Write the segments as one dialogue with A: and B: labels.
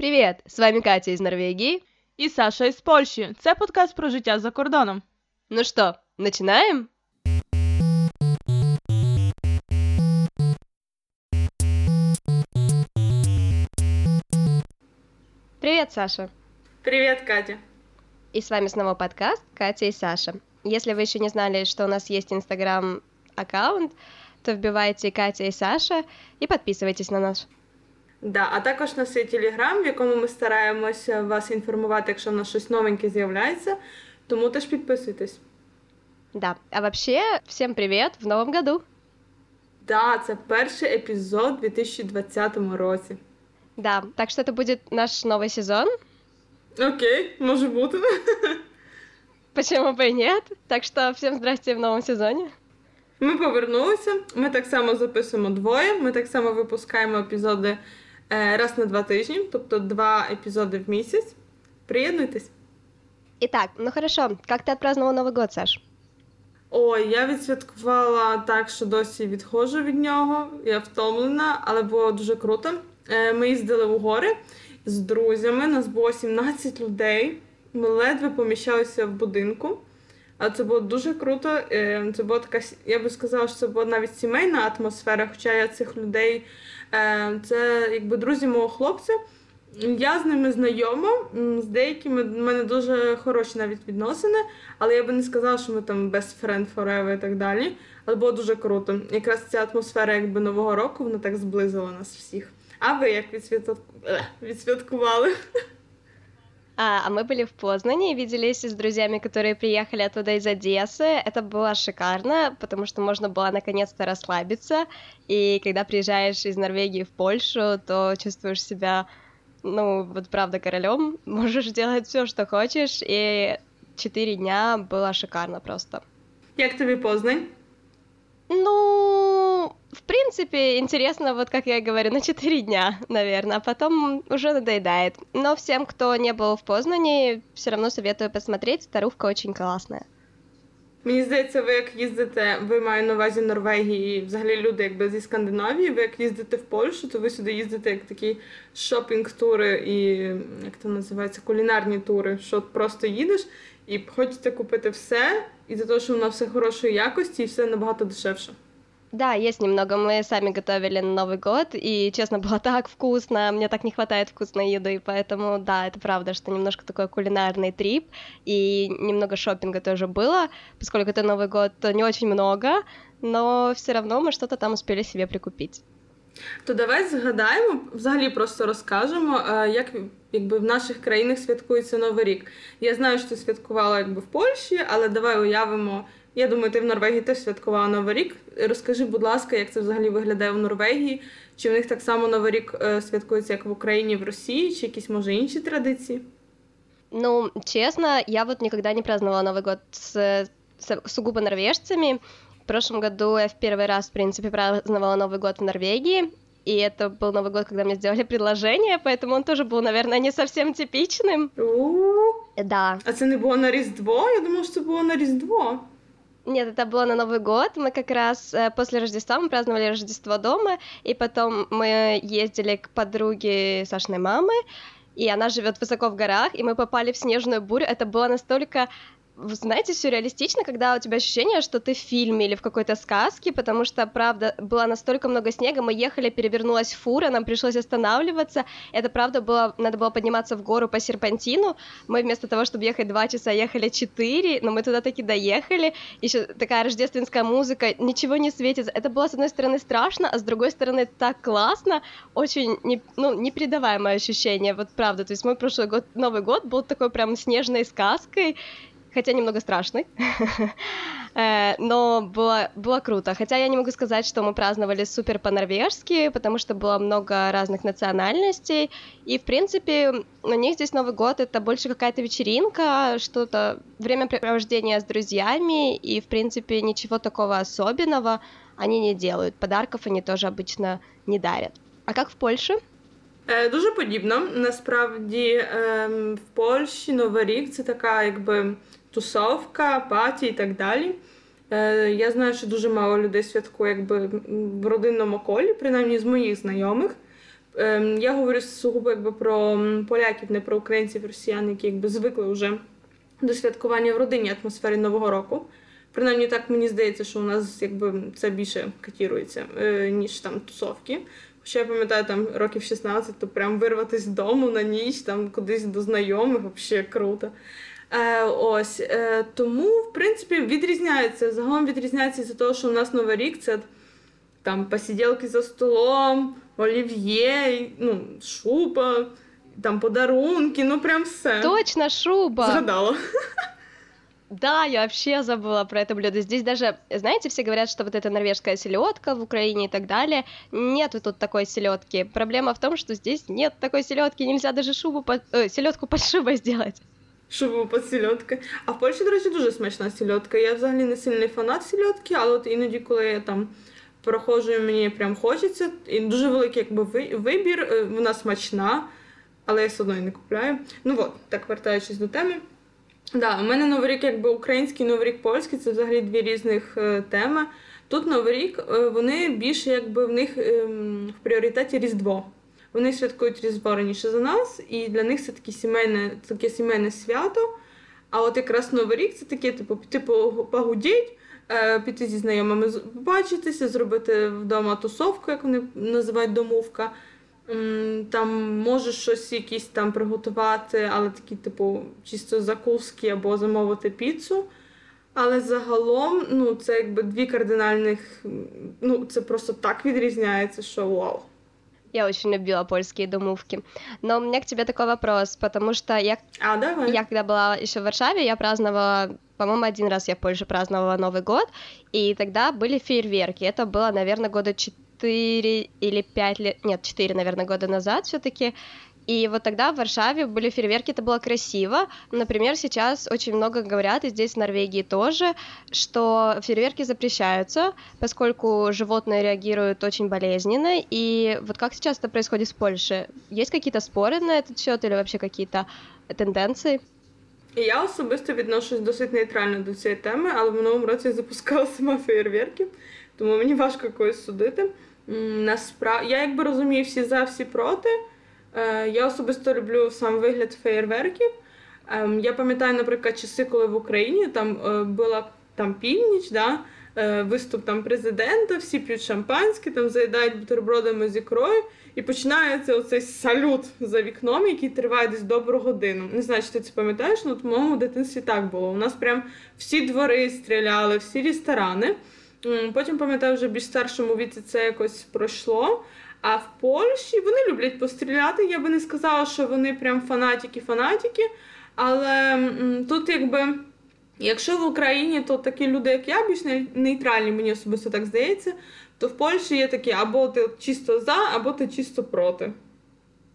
A: Привіт! З вами Катя із Норвегії.
B: І Саша із Польщі. Це подкаст про життя за кордоном.
A: Ну що, починаємо? Привет, Саша.
B: Привет, Катя.
A: И с вами снова подкаст Катя и Саша. Если вы еще не знали, что у нас есть инстаграм-аккаунт, то вбивайте Катя і Саша і підписуйтесь на нас.
B: Да, а також у нас є телеграм, в якому ми стараємося вас інформувати, якщо в нас щось новеньке з'являється. Тому теж підписуйтесь.
A: Да. А вообще, всем привет в новом году.
B: Да, це перший епізод у 2020 році.
A: Да, так что это будет наш новый сезон.
B: Окей, може бути.
A: Почему бы и нет? Так что всем здрасте в новом сезоне.
B: Ми повернулися. Ми так само записуємо двоє. Ми так само випускаємо епізоди е, раз на два тижні, тобто два епізоди в місяць. Приєднуйтесь.
A: Итак, ну хорошо, как ты отпраздновал Новый год, Саш?
B: Ой, я відсвяткувала так, що досі відходжу від нього. Я втомлена, але було дуже круто. Е, Ми їздили у гори з друзями. Нас було 17 людей. Ми ледве поміщалися в будинку. Але це було дуже круто. Е, Це була така, я би сказала, що це була навіть сімейна атмосфера, хоча я цих людей, е, це якби друзі мого хлопця. Я з ними знайома, з деякими в мене дуже хороші навіть відносини, але я би не сказала, що ми там best friend forever і так далі. Але було дуже круто. Якраз ця атмосфера якби Нового року вона так зблизила нас всіх. А ви як відсвятку... е, відсвяткували?
A: А, а мы были в Познане и виделись с друзьями, которые приехали оттуда из Одессы. Это было шикарно, потому что можно было наконец-то расслабиться. И когда приезжаешь из Норвегии в Польшу, то чувствуешь себя, ну, вот правда, королем. Можешь делать все, что хочешь. И четыре дня было шикарно просто.
B: Як тобі Познань?
A: Ну, в принципе, интересно, вот как я и говорю, на 4 дня, наверное, а потом уже надоедает. Но всем, кто не был в Познане, все равно советую посмотреть, старушка очень классная.
B: Мені здається, ви як їздите, ви маю на увазі Норвегії, і взагалі люди якби зі Скандинавії, ви як їздите в Польщу, то ви сюди їздите як такі шопінг-тури і як це називається, кулінарні тури, що просто їдеш і хочете купити все, і за те, що воно все хорошої якості і все набагато дешевше.
A: Да, есть немного. Мы сами готовили на Новый год, и, честно, было так вкусно. Мне так не хватает вкусной еды, поэтому, да, это правда, что немножко такой кулинарный трип, и немного шопинга тоже было, поскольку это Новый год, то не очень много, но все равно мы что-то там успели себе прикупить.
B: То давай згадаємо, взагалі просто розкажемо, е, як якби в наших країнах святкується Новий рік. Я знаю, що ти святкувала якби в Польщі, але давай уявимо. Я думаю, ти в Норвегії теж святкувала Новий рік. Розкажи, будь ласка, як це взагалі виглядає в Норвегії? Чи в них так само Новий рік е, святкується, як в Україні, в Росії, чи якісь може інші традиції?
A: Ну, честно, я вот никогда не праздновала Новый год с, с сугубо норвежцами. В прошлом году я в первый раз, в принципе, праздновала Новый год в Норвегии. И это был Новый год, когда мне сделали предложение, поэтому он тоже был, наверное, не совсем типичным. Да.
B: А це не було на Різдво? Я думала, що це було на Різдво.
A: Нет, это было на Новый год. Мы как раз э, после Рождества мы праздновали Рождество дома, и потом мы ездили к подруге Сашиной мамы, и она живет высоко в горах, и мы попали в снежную бурю. Это было настолько знаете, сюрреалистично, когда у тебя ощущение, что ты в фильме или в какой-то сказке, потому что, правда, было настолько много снега, мы ехали, перевернулась фура, нам пришлось останавливаться, это, правда, было, надо было подниматься в гору по серпантину, мы вместо того, чтобы ехать два часа, ехали четыре, но мы туда таки доехали, еще такая рождественская музыка, ничего не светится, это было, с одной стороны, страшно, а с другой стороны, так классно, очень, не, ну, непередаваемое ощущение, вот правда, то есть мой прошлый год, Новый год был такой прям снежной сказкой, хотя немного страшный, Э, но было, было круто. Хотя я не могу сказать, что мы праздновали супер по-норвежски, потому что было много разных национальностей, и, в принципе, у них здесь Новый год — это больше какая-то вечеринка, что-то, времяпрепровождение с друзьями, и, в принципе, ничего такого особенного они не делают. Подарков они тоже обычно не дарят. А как в Польше?
B: Е, Дуже подібно. Насправді ем, в Польщі Новий рік це така якби тусовка, паті і так далі. Е, Я знаю, що дуже мало людей святкує якби в родинному колі, принаймні з моїх знайомих. Ем, я говорю сугубо якби про поляків, не про українців, росіян, які якби звикли вже до святкування в родині атмосфері Нового року. Принаймні так мені здається, що у нас якби це більше катірується, е, ніж там тусовки. Хоча я пам'ятаю, там років 16, то прям вирватися з дому на ніч, там кудись до знайомих, взагалі круто. Е, Ось е, тому, в принципі, відрізняється. Загалом відрізняється за того, що у нас Новий рік це там посиділки за столом, олів'є, ну, шуба, там подарунки, ну прям все.
A: Точно, шуба.
B: Згадала.
A: Да, я вообще забыла про это блюдо. Здесь даже, знаете, все говорят, что вот это норвежская селедка в Украине и так далее. Нет тут такой селедки. Проблема в том, что здесь нет такой селедки. Нельзя даже шубу под... э, селедку под шубой сделать.
B: Шубу под сельодки. А в Польщі, до речі, дуже смачна сельодка. Я взагалі не сильний фанат сельодки, але от іноді, коли я там проходжу, мені прям хочеться. І дуже великий якби вибір, е, вона смачна, але я все одно її не купляю. Ну от, так вертаючись до теми. Да, у мене Новий рік, якби український Новий рік польський, це взагалі дві різних е, теми. Тут Новий рік, е, вони більше якби в них е, в пріоритеті Різдво. Вони святкують Різдво раніше за нас, і для них це таке сімейне, таке сімейне свято. А от якраз Новий рік це таке, типу, типу погудіть, е, піти зі знайомими побачитися, зробити вдома тусовку, як вони називають домовка. Там можеш щось якісь там приготувати, але такі, типу, чисто закуски або замовити піцу. Але загалом, ну, це якби дві кардинальних, ну, це просто так відрізняється, що вау.
A: Я очень любила польские домовки. Но у меня к тебе такой вопрос, потому что я,
B: а, давай.
A: я когда была еще в Варшаве, я праздновала, по-моему, один раз я в Польше праздновала Новый год, и тогда были фейерверки. Это было, наверное, года 4 4 или 5 лет, нет, 4, наверное, года назад все-таки. И вот тогда в Варшаве были фейерверки, это было красиво. Например, сейчас очень много говорят, и здесь в Норвегии тоже, что фейерверки запрещаются, поскольку животные реагируют очень болезненно. И вот как сейчас это происходит в Польше? Есть какие-то споры на этот счет или вообще какие-то тенденции?
B: Я особисто відношусь досить нейтрально до цієї теми, але в минулому році я запускала сама фейерверки, тому мені важко когось судити. Насправді, я якби розумію всі за, всі проти. Е, я особисто люблю сам вигляд феєрверків. Ем, я пам'ятаю, наприклад, часи, коли в Україні там е, була там північ, да, е, виступ там президента, всі п'ють шампанське, там заїдають бутербродами з ікрою, і починається оцей салют за вікном, який триває десь добру годину. Не знаю, чи ти це пам'ятаєш, але в моєму дитинстві так було. У нас прям всі двори стріляли, всі ресторани. Потім, пам'ятаю, вже більш старшому віці це якось пройшло. А в Польщі вони люблять постріляти. Я би не сказала, що вони прям фанатики-фанатики. Але тут, якби, якщо в Україні, то такі люди, як я, більш нейтральні, мені особисто так здається, то в Польщі є такі або ти чисто за, або ти чисто проти.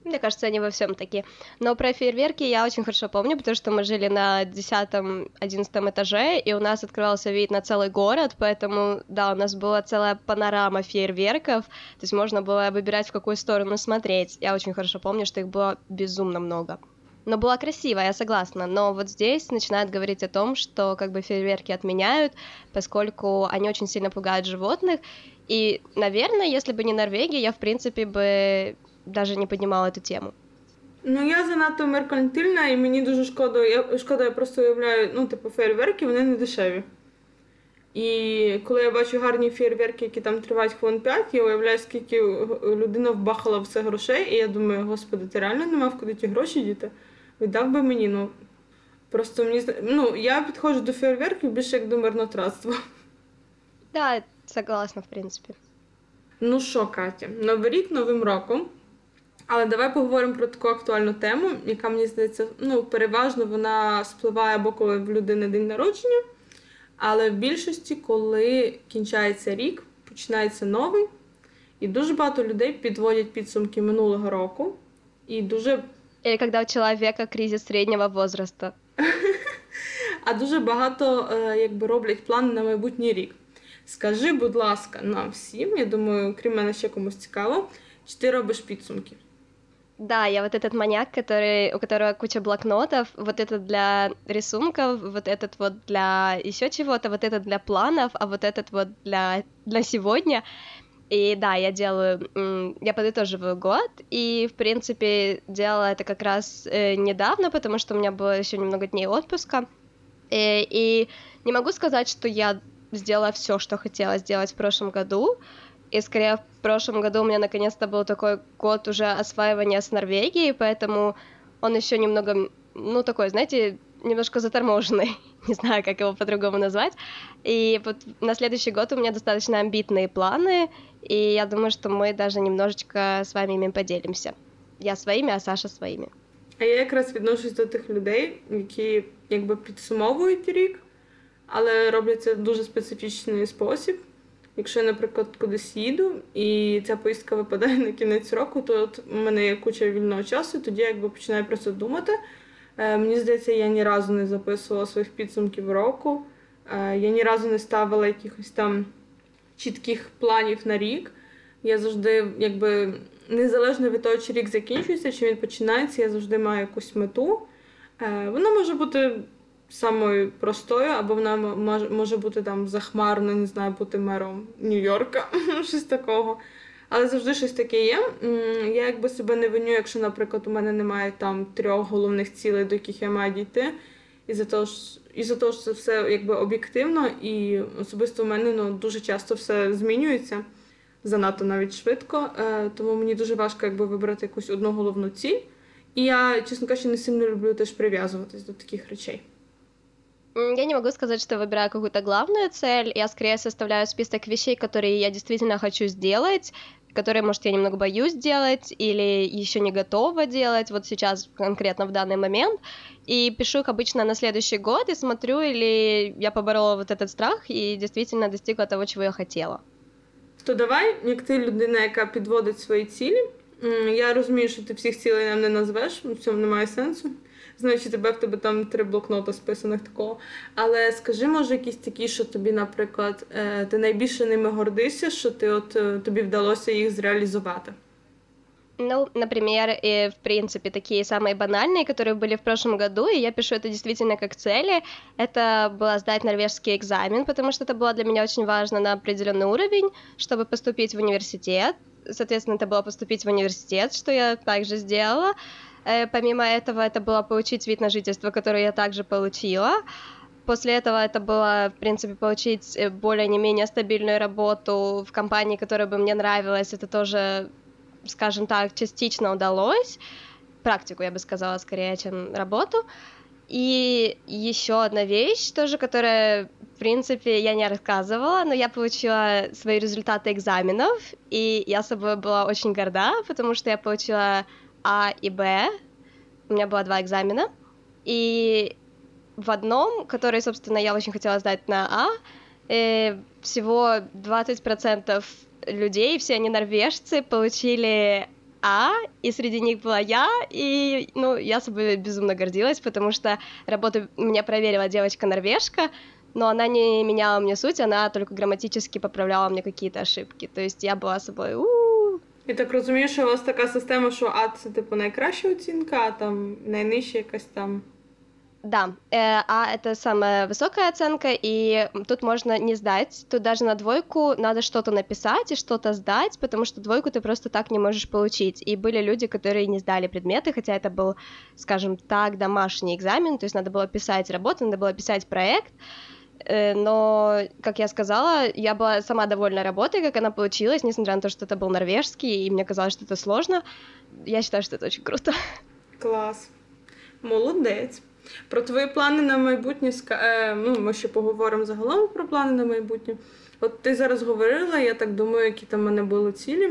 A: Мне кажется, они во всем такие. Но про фейерверки я очень хорошо помню, потому что мы жили на 10-11 этаже, и у нас открывался вид на целый город, поэтому, да, у нас была целая панорама фейерверков, то есть можно было выбирать, в какую сторону смотреть. Я очень хорошо помню, что их было безумно много. Но была красиво, я согласна. Но вот здесь начинают говорить о том, что как бы фейерверки отменяют, поскольку они очень сильно пугают животных. И, наверное, если бы не Норвегия, я, в принципе, бы даже не піднімала цю тему.
B: Ну, я занадто меркантильна, і мені дуже шкода. Я шкода, я просто уявляю, ну, типу, фейерверки, вони не дешеві. І коли я бачу гарні фейерверки, які там тривають хвилин 5, я уявляю, скільки людина вбахала все грошей, і я думаю, господи, ти реально не мав куди ті гроші діти? Віддав би мені, ну. Просто мені ну, я підходжу до фейерверків більше як до мирнотратства.
A: Так, да, согласна, в принципі.
B: Ну що, Катя, новий рік новим роком. Але давай поговоримо про таку актуальну тему, яка мені здається, ну, переважно вона спливає або коли в людини день народження. Але в більшості, коли кінчається рік, починається новий, і дуже багато людей підводять підсумки минулого року. І дуже...
A: Или когда у человека кризис середнього возраста.
B: А дуже багато е, якби роблять плани на майбутній рік. Скажи, будь ласка, нам всім, я думаю, крім мене ще комусь цікаво, чи ти робиш підсумки?
A: Да, я вот этот маньяк, который, у которого куча блокнотов, вот это для рисунков, вот этот вот для еще чего-то, вот этот для планов, а вот этот вот для, для сегодня. И да, я делаю, я подытоживаю год, и, в принципе, делала это как раз э, недавно, потому что у меня было еще немного дней отпуска. И, э, и не могу сказать, что я сделала все, что хотела сделать в прошлом году. И скорее в прошлом году у меня наконец-то был такой год уже осваивания с Норвегией, поэтому он еще немного, ну такой, знаете, немножко заторможенный, не знаю, как его по-другому назвать. И вот на следующий год у меня достаточно амбитные планы, и я думаю, что мы даже немножечко с вами ими поделимся. Я своими, а Саша своими.
B: А я якраз відношусь до тих людей, які якби підсумовують рік, але роблять це в дуже специфічний спосіб. Якщо я, наприклад, кудись їду, і ця поїздка випадає на кінець року, то от у мене є куча вільного часу, тоді я якби починаю про це думати. Е, Мені здається, я ні разу не записувала своїх підсумків року. Е, Я ні разу не ставила якихось там чітких планів на рік. Я завжди, якби незалежно від того, чи рік закінчується, чи він починається, я завжди маю якусь мету. Е, Вона може бути самою простою, або вона може бути там захмарна, не знаю, бути мером Нью-Йорка, щось такого. Але завжди щось таке є. Я якби себе не виню, якщо, наприклад, у мене немає там трьох головних цілей, до яких я маю дійти. І за того, ж, і за того, що це все якби об'єктивно, і особисто у мене ну, дуже часто все змінюється занадто навіть швидко. Е, Тому мені дуже важко якби вибрати якусь одну головну ціль. І я, чесно кажучи, не сильно люблю теж прив'язуватись до таких речей.
A: Я не могу сказать, что выбираю какую-то главную цель. Я скорее составляю список вещей, которые я действительно хочу сделать, которые, может, я немного боюсь делать или еще не готова делать, вот сейчас конкретно в данный момент. И пишу их обычно на следующий год и смотрю, или я поборола вот этот страх и действительно достигла того, чего я хотела.
B: То давай, як ти людина, яка підводить свої цілі. Я розумію, що ти всіх цілей нам не назвеш, в цьому немає сенсу знаючи тебе, в тебе там три блокнота списаних такого. Але скажи, може, якісь такі, що тобі, наприклад, е, ти найбільше ними гордишся, що ти от е, тобі вдалося їх зреалізувати?
A: Ну, например, и, в принципе, такие самые банальные, которые были в прошлом году, и я пишу это действительно как цели, это было сдать норвежский экзамен, потому что это было для меня очень важно на определенный уровень, чтобы поступить в университет. Соответственно, это было поступить в университет, что я также сделала. Э, помимо этого, это было получить вид на жительство, которое я также получила. После этого это было, в принципе, получить э, более не менее стабильную работу в компании, которая бы мне нравилась. Это тоже, скажем так, частично удалось. Практику, я бы сказала, скорее, чем работу. И еще одна вещь тоже, которая, в принципе, я не рассказывала, но я получила свои результаты экзаменов, и я собой была очень горда, потому что я получила а и Б. У меня было два экзамена. И в одном, который, собственно, я очень хотела сдать на А, э, всего 20% людей, все они норвежцы, получили А, и среди них была я, и, ну, я собой безумно гордилась, потому что работу меня проверила девочка-норвежка, но она не меняла мне суть, она только грамматически поправляла мне какие-то ошибки. То есть я была собой, у
B: Я так розумію, що у вас така система, що А це типу найкраща оцінка, а там найнижча якась там.
A: Да, а это самая высокая оценка, и тут можно не сдать, тут даже на двойку надо что-то написать и что-то сдать, потому что двойку ты просто так не можешь получить. И были люди, которые не сдали предметы, хотя это был, скажем так, домашний экзамен, то есть надо было писать работу, надо было писать проект, но, как я сказала, я была сама довольна работой, как она получилась, несмотря на то, что это был норвежский, и мне казалось, что это сложно. Я считаю, что это очень круто.
B: Клас. Молодець. Про твої плани на майбутнє е, ну, ми ще поговоримо загалом про плани на майбутнє. От ти зараз говорила, я так думаю, які там в мене були цілі.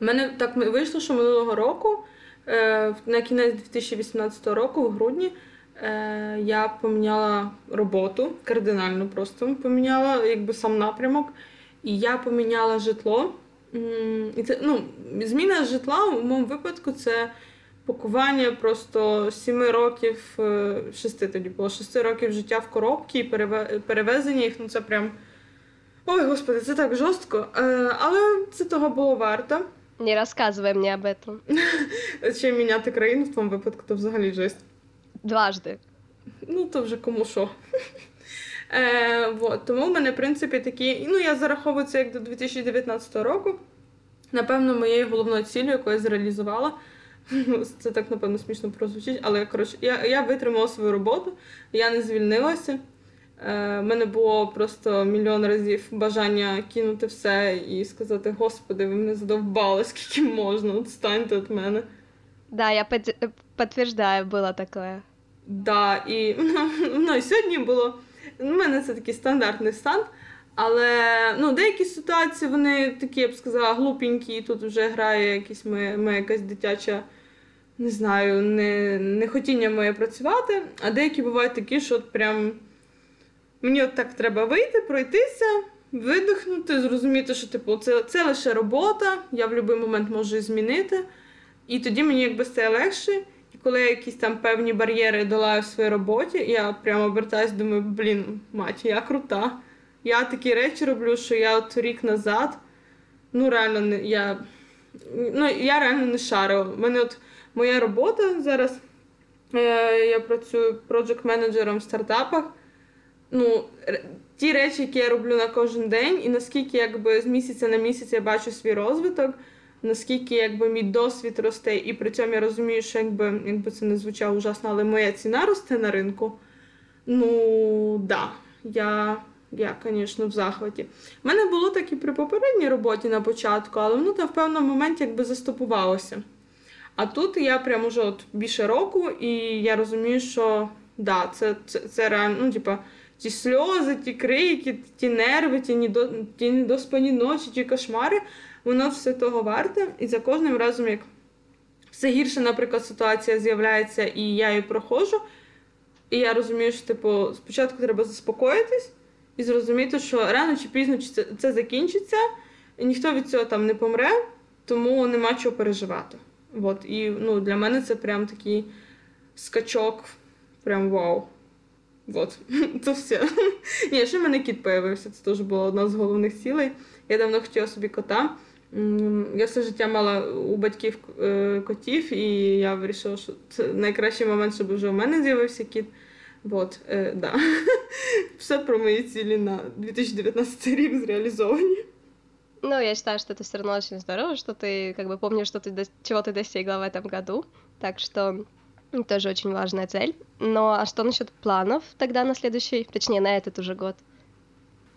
B: У мене так вийшло, що минулого року, е, на кінець 2018 року, в грудні, е, я поміняла роботу кардинально просто поміняла якби сам напрямок. І я поміняла житло. І це, ну, Зміна житла у моєму випадку це пакування просто 7 років, 6 е, тоді було 6 років життя в коробці і перевезення їх. Ну це прям. Ой, господи, це так жорстко. Е, але це того було варто.
A: Не розказуй мені об этом.
B: Ще міняти країну в тому випадку, то взагалі жесть.
A: Дважди.
B: Ну, то вже кому що. Е, вот. Тому в мене, в принципі, такі. Ну, я зараховую це як до 2019 року. Напевно, моєю головною ціллю, яку я зреалізувала. Це так, напевно, смішно прозвучить, але коротше, я я витримала свою роботу, я не звільнилася. Е, мене було просто мільйон разів бажання кинути все і сказати: Господи, ви мене задовбали, скільки можна, отстаньте від мене.
A: Да, я підтверджую, було таке.
B: Да, і ну, сьогодні було. У мене це такий стандартний стан. Але ну, деякі ситуації вони такі, я б сказала, глупенькі, і тут вже грає якась моя, моя якась дитяча, не знаю, не, не хотіння моє працювати. А деякі бувають такі, що от прям мені от так треба вийти, пройтися, видихнути, зрозуміти, що типу, це це лише робота, я в будь-який момент можу змінити. І тоді мені якби стає легше. Коли я якісь там певні бар'єри долаю в своїй роботі, я прямо обертаюсь, думаю, блін, мать, я крута. Я такі речі роблю, що я от рік назад, ну реально не я ну, я реально не шарила. У мене от моя робота зараз. Е, я працюю проджект менеджером в стартапах. Ну, Ті речі, які я роблю на кожен день, і наскільки якби з місяця на місяць я бачу свій розвиток, наскільки якби мій досвід росте, і при цьому я розумію, що якби якби це не звучало ужасно, але моя ціна росте на ринку. Ну, да, я я, звісно, в захваті. У мене було так і при попередній роботі на початку, але воно там в певному моменті якби застопувалося. А тут я прям уже от більше року, і я розумію, що да, це це, це реально, ну, типа, ті сльози, ті крики, ті нерви, ті, недо, ті недоспані ночі, ті кошмари, воно все того варте. І за кожним разом, як все гірше, наприклад, ситуація з'являється, і я її проходжу, і я розумію, що типу, спочатку треба заспокоїтись і зрозуміти, що рано чи пізно це, це закінчиться, і ніхто від цього там не помре, тому нема чого переживати. От. І ну, для мене це прям такий скачок, прям вау. От, це все. Ні, ще в мене кіт появився, це теж була одна з головних цілей. Я давно хотіла собі кота. Я все життя мала у батьків е, котів, і я вирішила, що це найкращий момент, щоб вже у мене з'явився кіт. Вот, э, да. Все про мои цели на 2019 рік зреализованы.
A: Ну, я считаю, что это все равно очень здорово, что ты как бы помнишь, что ты до... чего ты достигла в этом году. Так что тоже очень важная цель. Но а что насчет планов тогда на следующий, точнее, на этот уже год?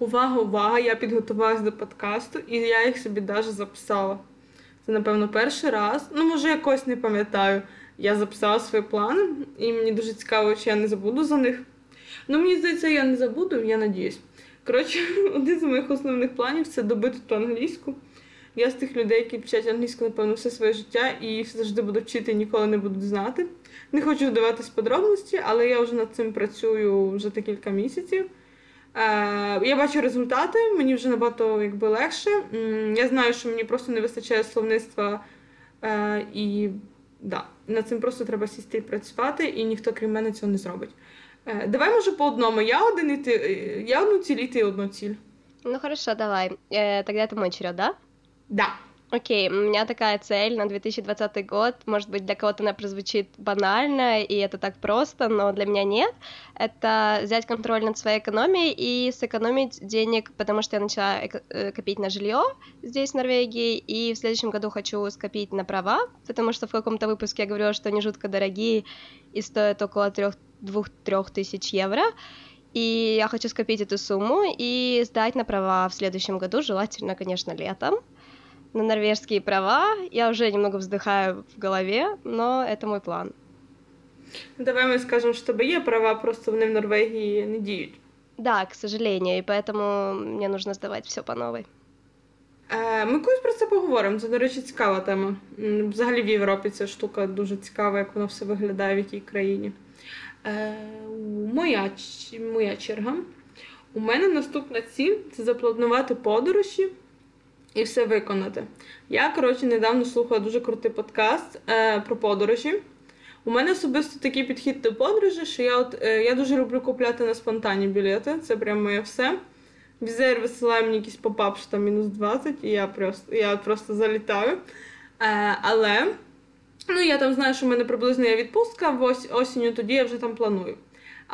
B: Увага, увага! Я підготувалась до подкасту, і я їх собі навіть записала. Це, напевно, перший раз. Ну, може, якось не пам'ятаю я записала свої плани, і мені дуже цікаво, чи я не забуду за них. Ну, мені здається, я не забуду, я надіюсь. Коротше, один з моїх основних планів це добити ту англійську. Я з тих людей, які вчать англійську, напевно, все своє життя і завжди буду вчити і ніколи не буду знати. Не хочу вдаватись подробності, але я вже над цим працюю вже декілька місяців. Е, Я бачу результати, мені вже набагато якби, легше. Я знаю, що мені просто не вистачає словництва е, і да, над цим просто треба сісти і працювати, і ніхто крім мене цього не зробить. Е, давай, може, по одному. Я один і ти, я одну ціль, і ти одну ціль.
A: Ну хорошо, давай. Тогда это мой черед, да?
B: Да.
A: Окей, у меня такая цель на 2020 год. Может быть, для кого-то она прозвучит банально, и это так просто, но для меня нет. Это взять контроль над своей экономией и сэкономить денег, потому что я начала э, копить на жилье здесь, в Норвегии, и в следующем году хочу скопить на права, потому что в каком-то выпуске я говорила, что они жутко дорогие и стоят около 2-3 тысяч евро. И я хочу скопить эту сумму и сдать на права в следующем году, желательно, конечно, летом на норвежские права. Я уже немного вздыхаю в голове, но это мой план.
B: Давай мы скажем, чтобы є права, просто вони в Норвегії не діють.
A: Да, к сожалению, и поэтому мне нужно сдавать все по новой.
B: Е, Ми колись про це поговоримо. Це, до речі, цікава тема. Взагалі в Європі ця штука дуже цікава, як воно все виглядає в якій країні. Е, Моя моя черга. У мене наступна ціль це запланувати подорожі і все виконати. Я, коротше, недавно слухала дуже крутий подкаст е, про подорожі. У мене особисто такий підхід до подорожі, що я от, е, я дуже люблю купляти на спонтанні білети. Це прям моє все. Wizz Air висилає мені якийсь pop-up, що там мінус 20, і я просто я просто залітаю. Е, але ну, я там знаю, що в мене приблизно є відпустка ось, осінню, тоді я вже там планую.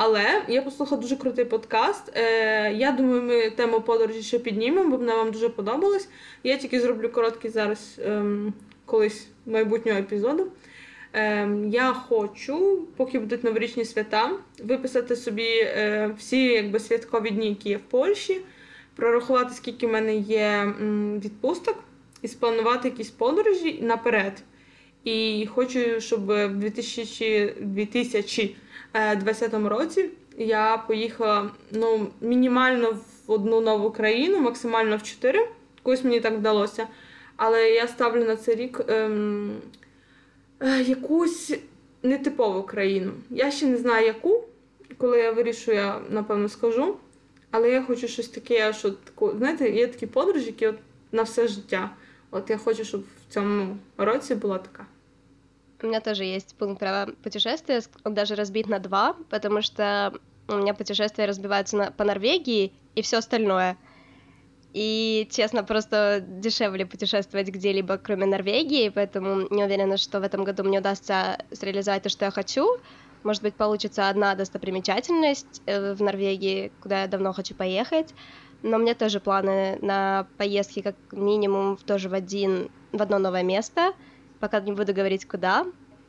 B: Але я послухала дуже крутий подкаст. Е, Я думаю, ми тему подорожі ще піднімемо, бо вона вам дуже подобалась. Я тільки зроблю короткий зараз ем, колись майбутнього епізоду. Ем, Я хочу, поки будуть новорічні свята, виписати собі е, всі якби, святкові дні, які є в Польщі, прорахувати, скільки в мене є відпусток, і спланувати якісь подорожі наперед. І хочу, щоб в 2000, 2020 році я поїхала ну, мінімально в одну нову країну, максимально в чотири. Колись мені так вдалося. Але я ставлю на цей рік ем, е, якусь нетипову країну. Я ще не знаю яку. Коли я вирішу, я напевно скажу. Але я хочу щось таке, що таку, знаєте, є такі подорожі, які от на все життя. От я хочу, щоб в цьому році була така.
A: У меня тоже есть пункт про путешествия, он даже разбит на два, потому что у меня путешествия разбиваются на, по Норвегии и все остальное. И, честно, просто дешевле путешествовать где-либо, кроме Норвегии, поэтому не уверена, что в этом году мне удастся реализовать то, что я хочу. Может быть, получится одна достопримечательность э, в Норвегии, куда я давно хочу поехать. Но у меня тоже планы на поездки как минимум тоже в один, в одно новое место — пока не буду говорить куда.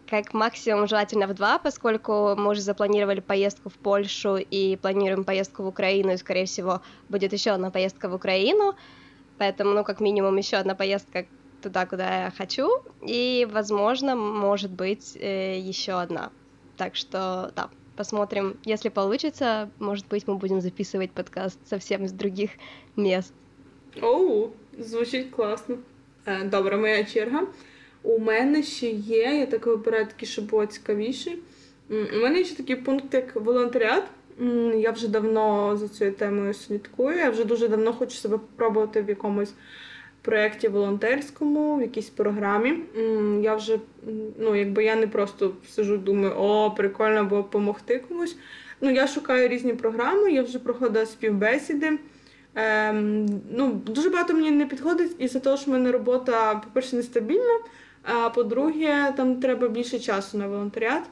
A: Как максимум желательно в два, поскольку мы уже запланировали поездку в Польшу и планируем поездку в Украину, и, скорее всего, будет еще одна поездка в Украину. Поэтому, ну, как минимум, еще одна поездка туда, куда я хочу. И, возможно, может быть, э, еще одна. Так что, да, посмотрим. Если получится, может быть, мы будем записывать подкаст совсем из других мест.
B: Оу, звучить класно. Добре, моя черга. У мене ще є, я так вибираю такі, щоб було цікавіші. У мене ще такий пункт, як волонтеріат. Я вже давно за цією темою слідкую. Я вже дуже давно хочу себе спробувати в якомусь проєкті волонтерському, в якійсь програмі. Я вже, ну, якби я не просто сижу, думаю, о, прикольно було допомогти комусь. Ну, я шукаю різні програми, я вже проходила співбесіди. Ем, ну, Дуже багато мені не підходить із-за того, що в мене робота, по-перше, нестабільна. А по-друге, там треба більше часу на волонтеріат.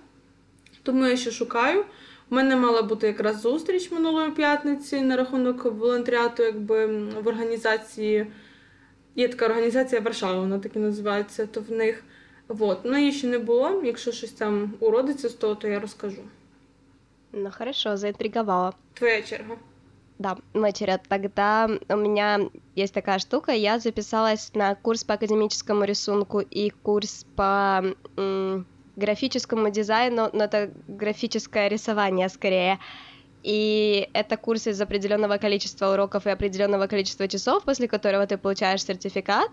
B: Тому я ще шукаю. У мене мала бути якраз зустріч минулої п'ятниці на рахунок волонтеріату, якби в організації. Є така організація Варшава, вона так і називається, то в них. Вот. Ну, її ще не було. Якщо щось там уродиться з того, то я розкажу.
A: Ну, хорошо, заинтриговала.
B: Твоя черга.
A: Да, Мачеря, тогда у меня есть такая штука, я записалась на курс по академическому рисунку и курс по м, графическому дизайну, но это графическое рисование скорее. И это курс из определенного количества уроков и определенного количества часов, после которого ты получаешь сертификат.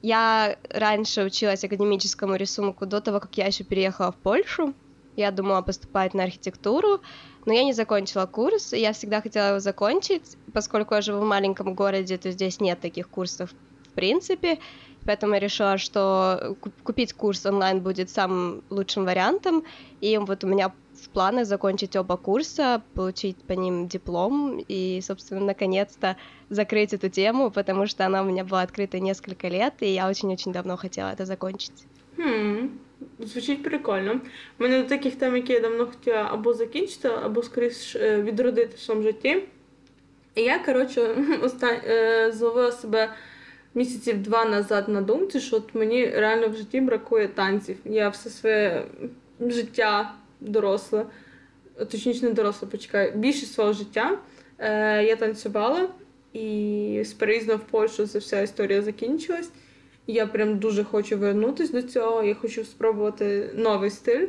A: Я раньше училась академическому рисунку до того, как я еще переехала в Польшу. Я думала поступать на архитектуру, но я не закончила курс, я всегда хотела его закончить, поскольку я живу в маленьком городе, то здесь нет таких курсов в принципе, поэтому я решила, что купить курс онлайн будет самым лучшим вариантом, и вот у меня в планах закончить оба курса, получить по ним диплом и, собственно, наконец-то закрыть эту тему, потому что она у меня была открыта несколько лет, и я очень-очень давно хотела это закончить.
B: Hmm. Звучить прикольно. У мене до таких тем, які я давно хотіла або закінчити, або скоріш е, відродити в своєму житті. І я, коротше, остан... Е, зловила себе місяців два назад на думці, що от мені реально в житті бракує танців. Я все своє життя доросле, точніше, не доросле, почекаю, більшість свого життя е, я танцювала, і з в Польщу ця вся історія закінчилась. Я прям дуже хочу вернутися до цього. Я хочу спробувати новий стиль.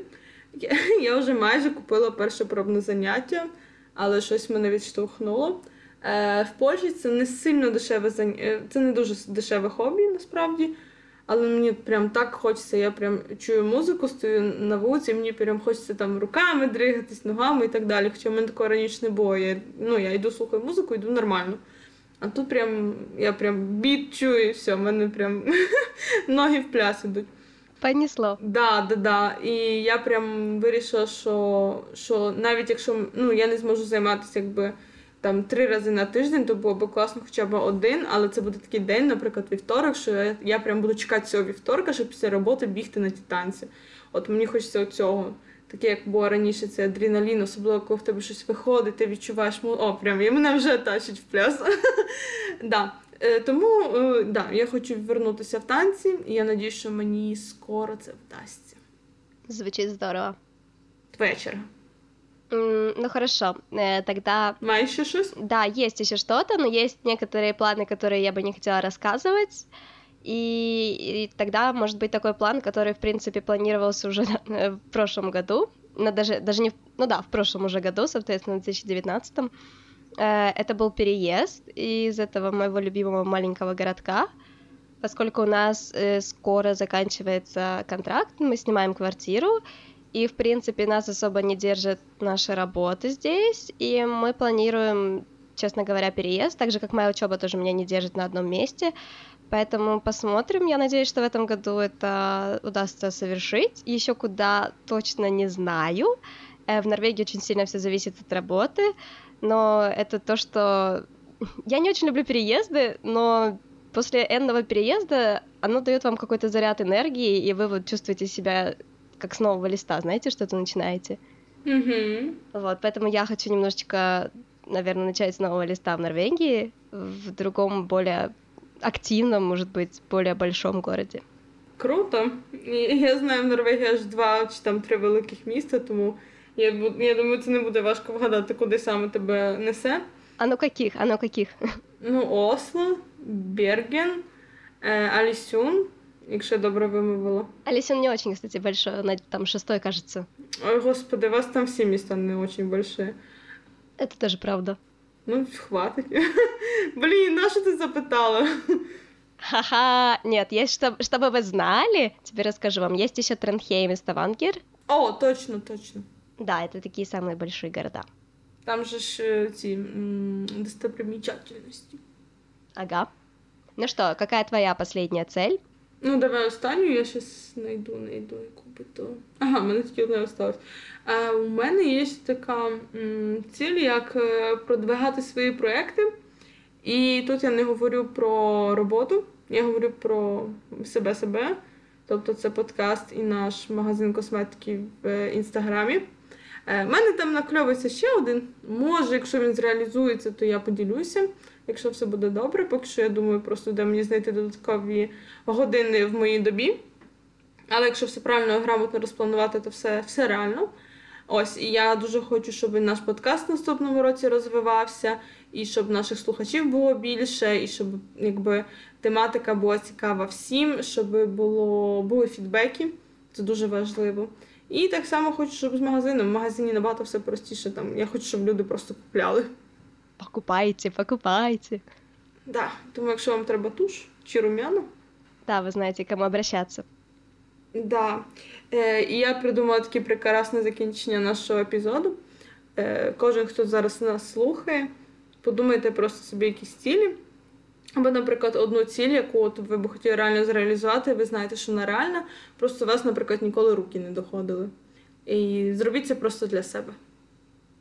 B: Я, я вже майже купила перше пробне заняття, але щось мене відштовхнуло. Е, В Польщі це не сильно дешеве заняття, е, це не дуже дешеве хобі насправді. Але мені прям так хочеться, я прям чую музику, стою на вулиці, мені прям хочеться там руками дригатись, ногами і так далі. Хоча в мене такого раніше не було. Я, ну, я йду слухаю музику, йду нормально. А тут прям я прям біт чую, і все, в мене прям ноги в пляс ідуть.
A: Понесло.
B: Да, да, да. І я прям вирішила, що що навіть якщо ну, я не зможу займатися якби там три рази на тиждень, то було б класно хоча б один, але це буде такий день, наприклад, вівторок, що я, я прям буду чекати цього вівторка, щоб після роботи бігти на ті танці. От мені хочеться цього таке, як було раніше, це адреналін, особливо коли в тебе щось виходить, ти відчуваєш, ну, о, прям і мене вже тащить в пляс. да. Е, тому е, да, я хочу вернутися в танці, і я надію, що мені скоро це вдасться.
A: Звучит здорово.
B: Твоя черга.
A: М, Ну хорошо, э, тогда
B: Маєш ще щось?
A: да, есть еще что-то, но есть некоторые планы, которые я бы не хотела рассказывать. И, и тогда может быть такой план, который, в принципе, планировался уже э, в прошлом году, но даже, даже не, ну да, в прошлом уже году, соответственно, в 2019. Э, Это был переезд из этого моего любимого маленького городка, поскольку у нас э, скоро заканчивается контракт, мы снимаем квартиру, и, в принципе, нас особо не держит наша работа здесь, и мы планируем, честно говоря, переезд, так же, как моя учеба тоже меня не держит на одном месте, поэтому посмотрим. Я надеюсь, что в этом году это удастся совершить. Еще куда точно не знаю. Э, В Норвегии очень сильно все зависит от работы, но это то, что... Я не очень люблю переезды, но после энного переезда оно дает вам какой-то заряд энергии, и вы вот чувствуете себя как с нового листа, знаете, что-то начинаете.
B: Угу.
A: Вот, поэтому я хочу немножечко, наверное, начать с нового листа в Норвегии, в другом, более активном, может быть, более большом городе.
B: Круто. Я знаю в Норвегії аж два чи там три великих міста, тому я, я думаю, це не буде важко вгадати, куди саме тебе несе.
A: А ну каких? А ну каких?
B: Ну, Осло, Берген, е, Алісюн, якщо я добре вимовила.
A: Алисин не очень, кстати, большой, она там шестой, кажется.
B: Ой, господи, у вас там всі міста не дуже большие.
A: Это тоже правда.
B: Ну, хватить. Блін, на що ти запитала?
A: Ха-ха, нет, есть, чтоб- чтобы вы знали, теперь расскажу вам, есть еще Тренхейм и Ставангер.
B: О, точно, точно.
A: Да, это такие самые большие города.
B: Там же ж е, ці м, достопримічательності.
A: Ага. Ну что, какая твоя последняя цель?
B: Ну, давай останню, я щас знайду, знайду, яку би то. Ага, в мене тільки одне осталось. А, у мене є ще така м, ціль, як е, продвигати свої проекти. І тут я не говорю про роботу, я говорю про себе себе. Тобто це подкаст і наш магазин косметики в е, інстаграмі. У мене там накльовується ще один. Може, якщо він зреалізується, то я поділюся, якщо все буде добре. Поки що я думаю, просто де мені знайти додаткові години в моїй добі. Але якщо все правильно і грамотно розпланувати, то все, все реально. Ось, і я дуже хочу, щоб наш подкаст в наступному році розвивався, і щоб наших слухачів було більше, і щоб якби тематика була цікава всім, щоб було, були фідбеки. Це дуже важливо. І так само хочу, щоб з магазином. В магазині набагато все простіше. Там я хочу, щоб люди просто купляли.
A: Покупайте, покупайте.
B: Да. Тому якщо вам треба туш чи рум'яна,
A: Да, вы знаете, к кому обращаться.
B: Да. Е, і я придумала таке прекрасне закінчення нашого епізоду. Е, кожен, хто зараз нас слухає, подумайте просто собі якісь цілі. Або, наприклад, одну ціль, яку от ви б хотіли реально зреалізувати, ви знаєте, що вона реальна, просто у вас, наприклад, ніколи руки не доходили. І зробіть це просто для себе.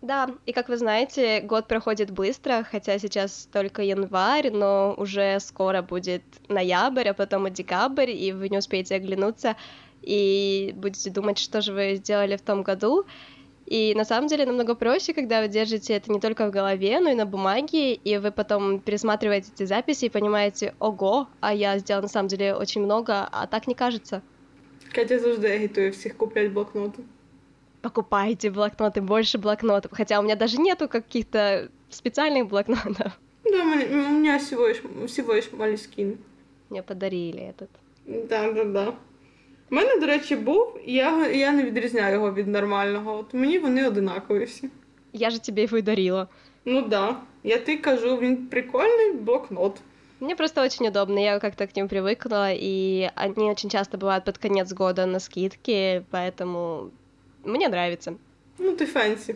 A: Да, и как вы знаете, год проходит быстро, хотя сейчас только январь, но уже скоро будет ноябрь, а потом и декабрь, и вы не успеете оглянуться и будете думать, что же вы сделали в том году. И на самом деле намного проще, когда вы держите это не только в голове, но и на бумаге, и вы потом пересматриваете эти записи и понимаете, ого, а я сделал на самом деле очень много, а так не кажется.
B: Катя завжди агітує всіх куплять блокноти.
A: Покупайте блокноты, больше блокнотов, хотя у меня даже нету каких-то специальных блокнотов.
B: Да, у мене- у мене всього лиш, всього лиш малюскін.
A: Мне подарили этот.
B: Да, да, да. У мене, до речі, був, і я, я не відрізняю його від нормального. От мені вони одинакові всі.
A: Я же тебе их и дарила.
B: Ну да. Я ти кажу, він прикольний блокнот.
A: Мне просто очень удобно, я как-то к ним привыкла, и они очень часто бывают под конец года на скидке, поэтому мне нравится.
B: Ну, ти фенсі.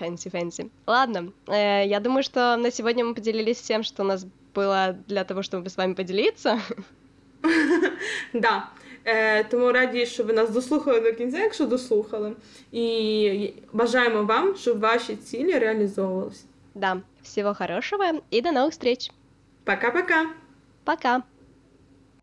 A: Фэнси, фэнси. Ладно, э, я думаю, что на сегодня мы поделились всем, что у нас было для того, чтобы с вами поделиться.
B: Да. Е, тому раді, що ви нас дослухали до кінця, якщо дослухали. І бажаємо вам, щоб ваші цілі реалізовувалися.
A: Да, всего хорошего и до новых встреч.
B: Пока-пока!
A: Пока!